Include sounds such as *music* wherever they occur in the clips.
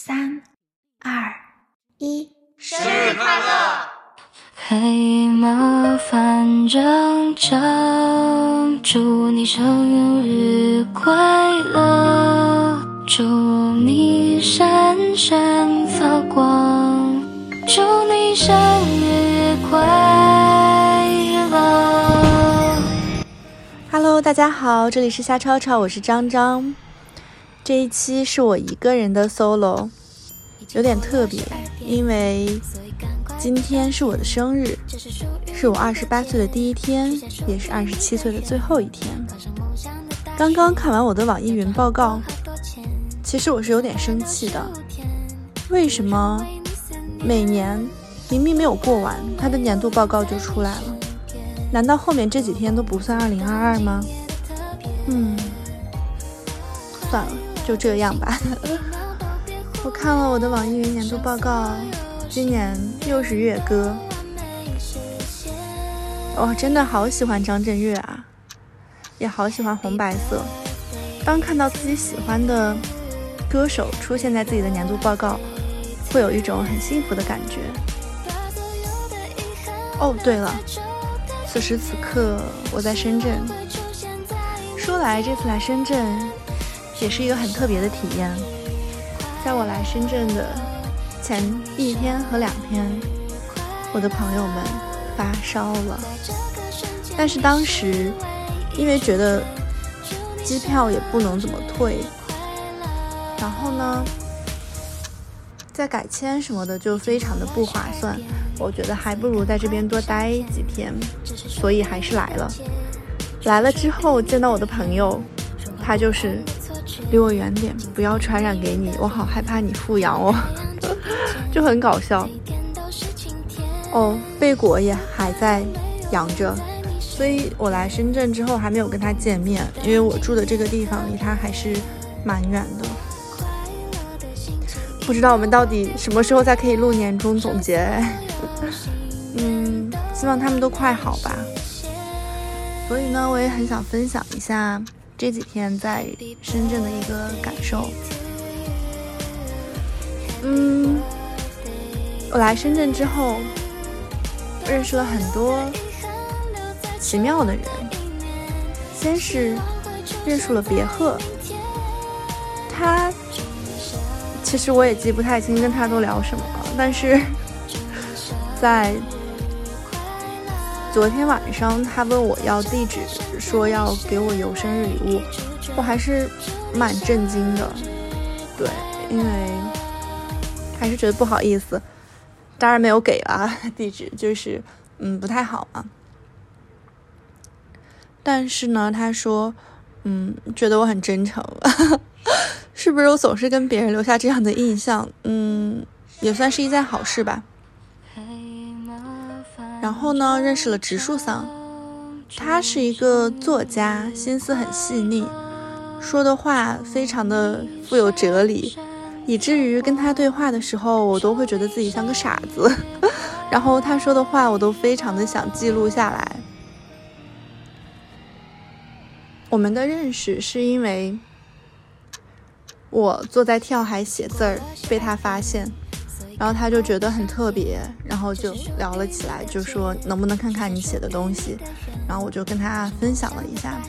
三、二、一，生日快乐！嘿，麻烦张张，祝你生日快乐，祝你闪闪发光，祝你生日快乐。Hello，大家好，这里是夏超超，我是张张。这一期是我一个人的 solo，有点特别，因为今天是我的生日，是我二十八岁的第一天，也是二十七岁的最后一天。刚刚看完我的网易云报告，其实我是有点生气的。为什么每年明明没有过完，他的年度报告就出来了？难道后面这几天都不算二零二二吗？嗯，算了。就这样吧。*laughs* 我看了我的网易云年度报告，今年又是月歌。我真的好喜欢张震岳啊，也好喜欢红白色。当看到自己喜欢的歌手出现在自己的年度报告，会有一种很幸福的感觉。哦，对了，此时此刻我在深圳。说来这次来深圳。也是一个很特别的体验。在我来深圳的前一天和两天，我的朋友们发烧了。但是当时因为觉得机票也不能怎么退，然后呢，再改签什么的就非常的不划算。我觉得还不如在这边多待几天，所以还是来了。来了之后见到我的朋友，他就是。离我远点，不要传染给你，我好害怕你富阳哦，*laughs* 就很搞笑。哦，贝果也还在养着，所以我来深圳之后还没有跟他见面，因为我住的这个地方离他还是蛮远的。不知道我们到底什么时候才可以录年终总结？*laughs* 嗯，希望他们都快好吧。所以呢，我也很想分享一下。这几天在深圳的一个感受，嗯，我来深圳之后，认识了很多奇妙的人。先是认识了别鹤，他其实我也记不太清跟他都聊什么了，但是 *laughs* 在。昨天晚上他问我要地址，说要给我邮生日礼物，我还是蛮震惊的。对，因为还是觉得不好意思，当然没有给了 *laughs* 地址，就是嗯不太好嘛。但是呢，他说嗯觉得我很真诚，*laughs* 是不是我总是跟别人留下这样的印象？嗯，也算是一件好事吧。然后呢，认识了植树桑，他是一个作家，心思很细腻，说的话非常的富有哲理，以至于跟他对话的时候，我都会觉得自己像个傻子。*laughs* 然后他说的话，我都非常的想记录下来。我们的认识是因为我坐在跳海写字儿，被他发现。然后他就觉得很特别，然后就聊了起来，就说能不能看看你写的东西，然后我就跟他分享了一下。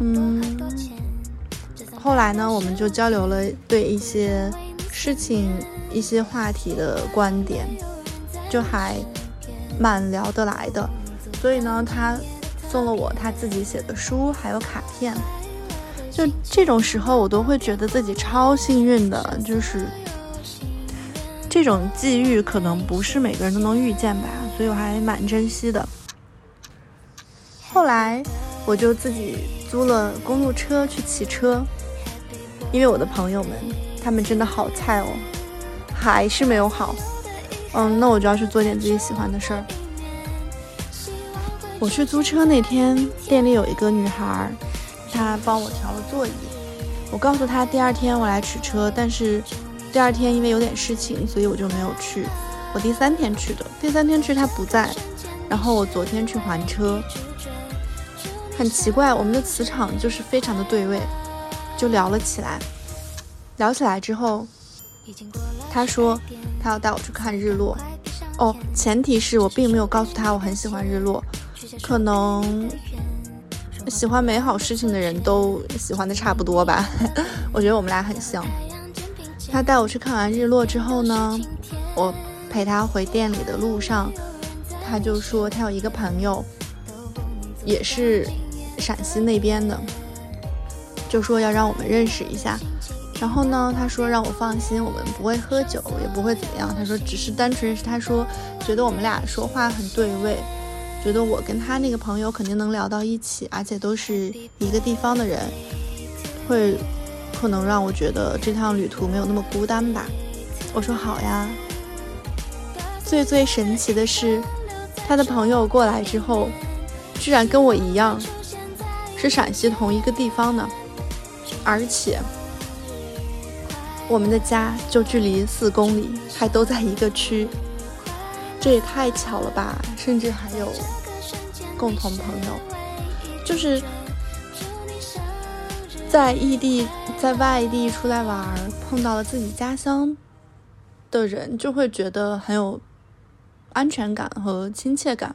嗯，后来呢，我们就交流了对一些事情、一些话题的观点，就还蛮聊得来的。所以呢，他送了我他自己写的书，还有卡片。就这种时候，我都会觉得自己超幸运的，就是。这种际遇可能不是每个人都能遇见吧，所以我还蛮珍惜的。后来我就自己租了公路车去骑车，因为我的朋友们他们真的好菜哦，还是没有好。嗯，那我就要去做点自己喜欢的事儿。我去租车那天，店里有一个女孩，她帮我调了座椅。我告诉她第二天我来取车，但是。第二天因为有点事情，所以我就没有去。我第三天去的，第三天去他不在。然后我昨天去还车，很奇怪，我们的磁场就是非常的对位，就聊了起来。聊起来之后，他说他要带我去看日落。哦，前提是我并没有告诉他我很喜欢日落。可能喜欢美好事情的人都喜欢的差不多吧。*laughs* 我觉得我们俩很像。他带我去看完日落之后呢，我陪他回店里的路上，他就说他有一个朋友，也是陕西那边的，就说要让我们认识一下。然后呢，他说让我放心，我们不会喝酒，也不会怎么样。他说只是单纯是他说觉得我们俩说话很对味，觉得我跟他那个朋友肯定能聊到一起，而且都是一个地方的人，会。可能让我觉得这趟旅途没有那么孤单吧。我说好呀。最最神奇的是，他的朋友过来之后，居然跟我一样，是陕西同一个地方的，而且我们的家就距离四公里，还都在一个区，这也太巧了吧！甚至还有共同朋友，就是。在异地，在外地出来玩，碰到了自己家乡的人，就会觉得很有安全感和亲切感，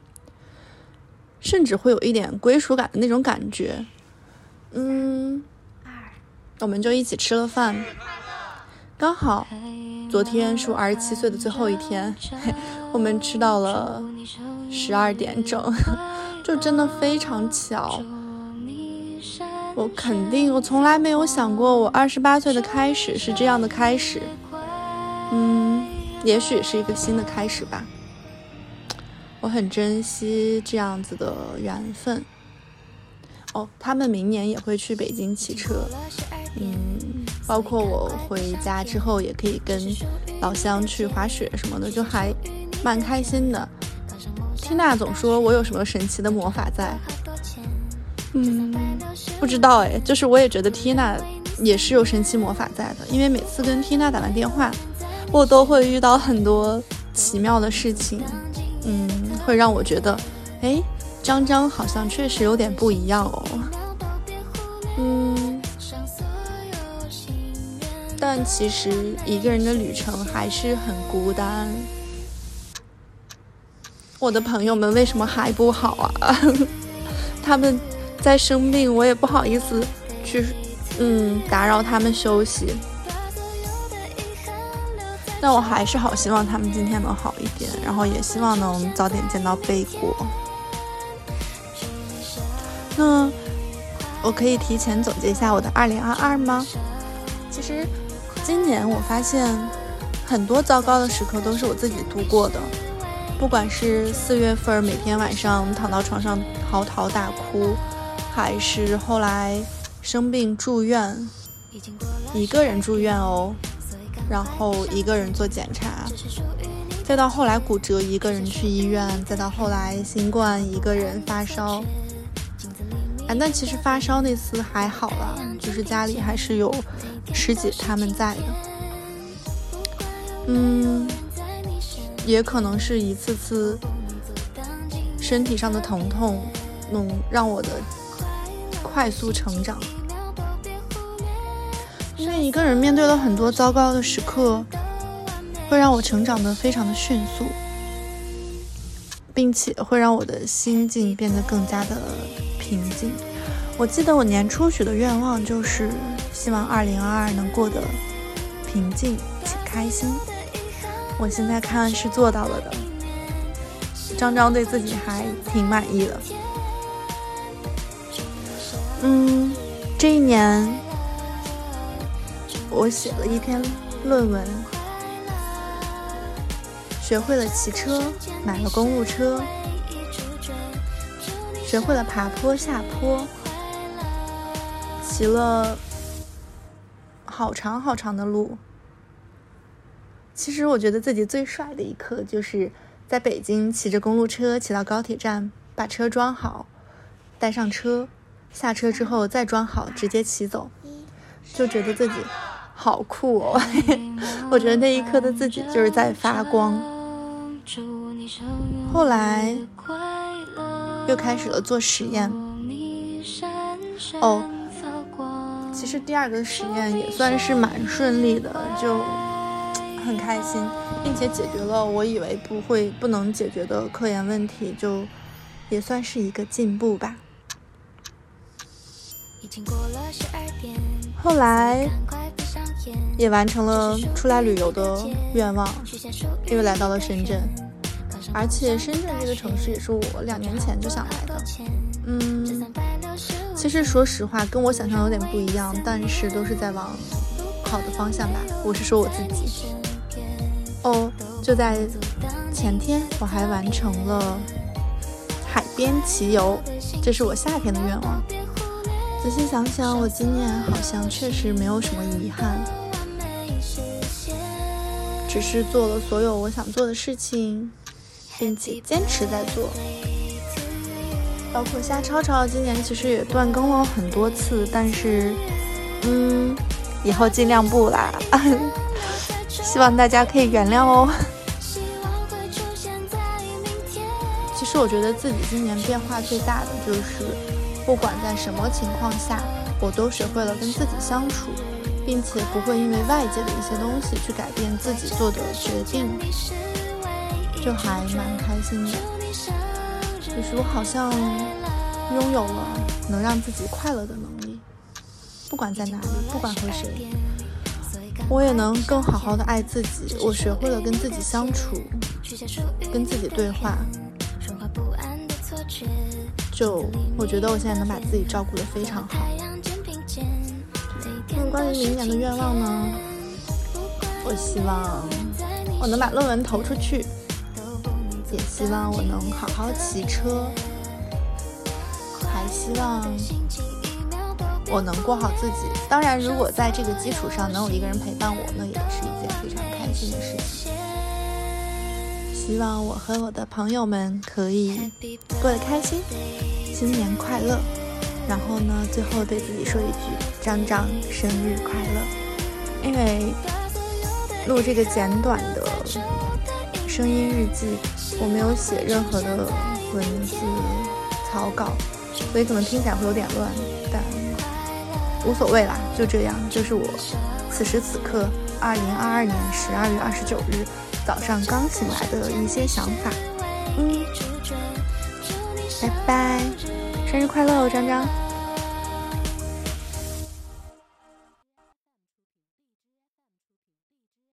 甚至会有一点归属感的那种感觉。嗯，我们就一起吃了饭，刚好昨天是我二十七岁的最后一天，*laughs* 我们吃到了十二点整，*laughs* 就真的非常巧。我肯定，我从来没有想过，我二十八岁的开始是这样的开始。嗯，也许是一个新的开始吧。我很珍惜这样子的缘分。哦，他们明年也会去北京骑车。嗯，包括我回家之后也可以跟老乡去滑雪什么的，就还蛮开心的。缇娜总说我有什么神奇的魔法在。嗯，不知道哎，就是我也觉得 Tina 也是有神奇魔法在的，因为每次跟 Tina 打完电话，我都会遇到很多奇妙的事情，嗯，会让我觉得，哎，张张好像确实有点不一样哦，嗯，但其实一个人的旅程还是很孤单。我的朋友们为什么还不好啊？*laughs* 他们。在生病，我也不好意思去，嗯，打扰他们休息。但我还是好希望他们今天能好一点，然后也希望能早点见到贝果。那我可以提前总结一下我的二零二二吗？其实今年我发现很多糟糕的时刻都是我自己度过的，不管是四月份每天晚上躺到床上嚎啕大哭。还是后来生病住院，一个人住院哦，然后一个人做检查，再到后来骨折一个人去医院，再到后来新冠一个人发烧。哎，但其实发烧那次还好啦，就是家里还是有师姐他们在的。嗯，也可能是一次次身体上的疼痛，能让我的。快速成长，因为一个人面对了很多糟糕的时刻，会让我成长的非常的迅速，并且会让我的心境变得更加的平静。我记得我年初许的愿望就是希望二零二二能过得平静且开心。我现在看是做到了的，张张对自己还挺满意的。嗯，这一年我写了一篇论文，学会了骑车，买了公路车，学会了爬坡下坡，骑了好长好长的路。其实我觉得自己最帅的一刻，就是在北京骑着公路车骑到高铁站，把车装好，带上车。下车之后再装好，直接骑走，就觉得自己好酷哦！*laughs* 我觉得那一刻的自己就是在发光。后来又开始了做实验。哦，其实第二个实验也算是蛮顺利的，就很开心，并且解决了我以为不会不能解决的科研问题，就也算是一个进步吧。后来也完成了出来旅游的愿望，又来到了深圳，而且深圳这个城市也是我两年前就想来的。嗯，其实说实话，跟我想象有点不一样，但是都是在往好的方向吧。我是说我自己。哦，就在前天，我还完成了海边骑游，这是我夏天的愿望。仔细想想，我今年好像确实没有什么遗憾，只是做了所有我想做的事情，并且坚持在做。包括夏超超，今年其实也断更了很多次，但是，嗯，以后尽量不啦，*laughs* 希望大家可以原谅哦。其实我觉得自己今年变化最大的就是。不管在什么情况下，我都学会了跟自己相处，并且不会因为外界的一些东西去改变自己做的决定，就还蛮开心的。就是我好像拥有了能让自己快乐的能力，不管在哪里，不管和谁，我也能更好好的爱自己。我学会了跟自己相处，跟自己对话。就我觉得我现在能把自己照顾得非常好。那关于明年的愿望呢？我希望我能把论文投出去，也希望我能好好骑车，还希望我能过好自己。当然，如果在这个基础上能有一个人陪伴我，那也是一件非常开心的事情。希望我和我的朋友们可以过得开心，新年快乐。然后呢，最后对自己说一句：张张生日快乐。因为录这个简短的声音日记，我没有写任何的文字草稿，所以可能听起来会有点乱，但无所谓啦，就这样，就是我此时此刻，二零二二年十二月二十九日。早上刚醒来的一些想法，嗯，拜拜，生日快乐哦，张张。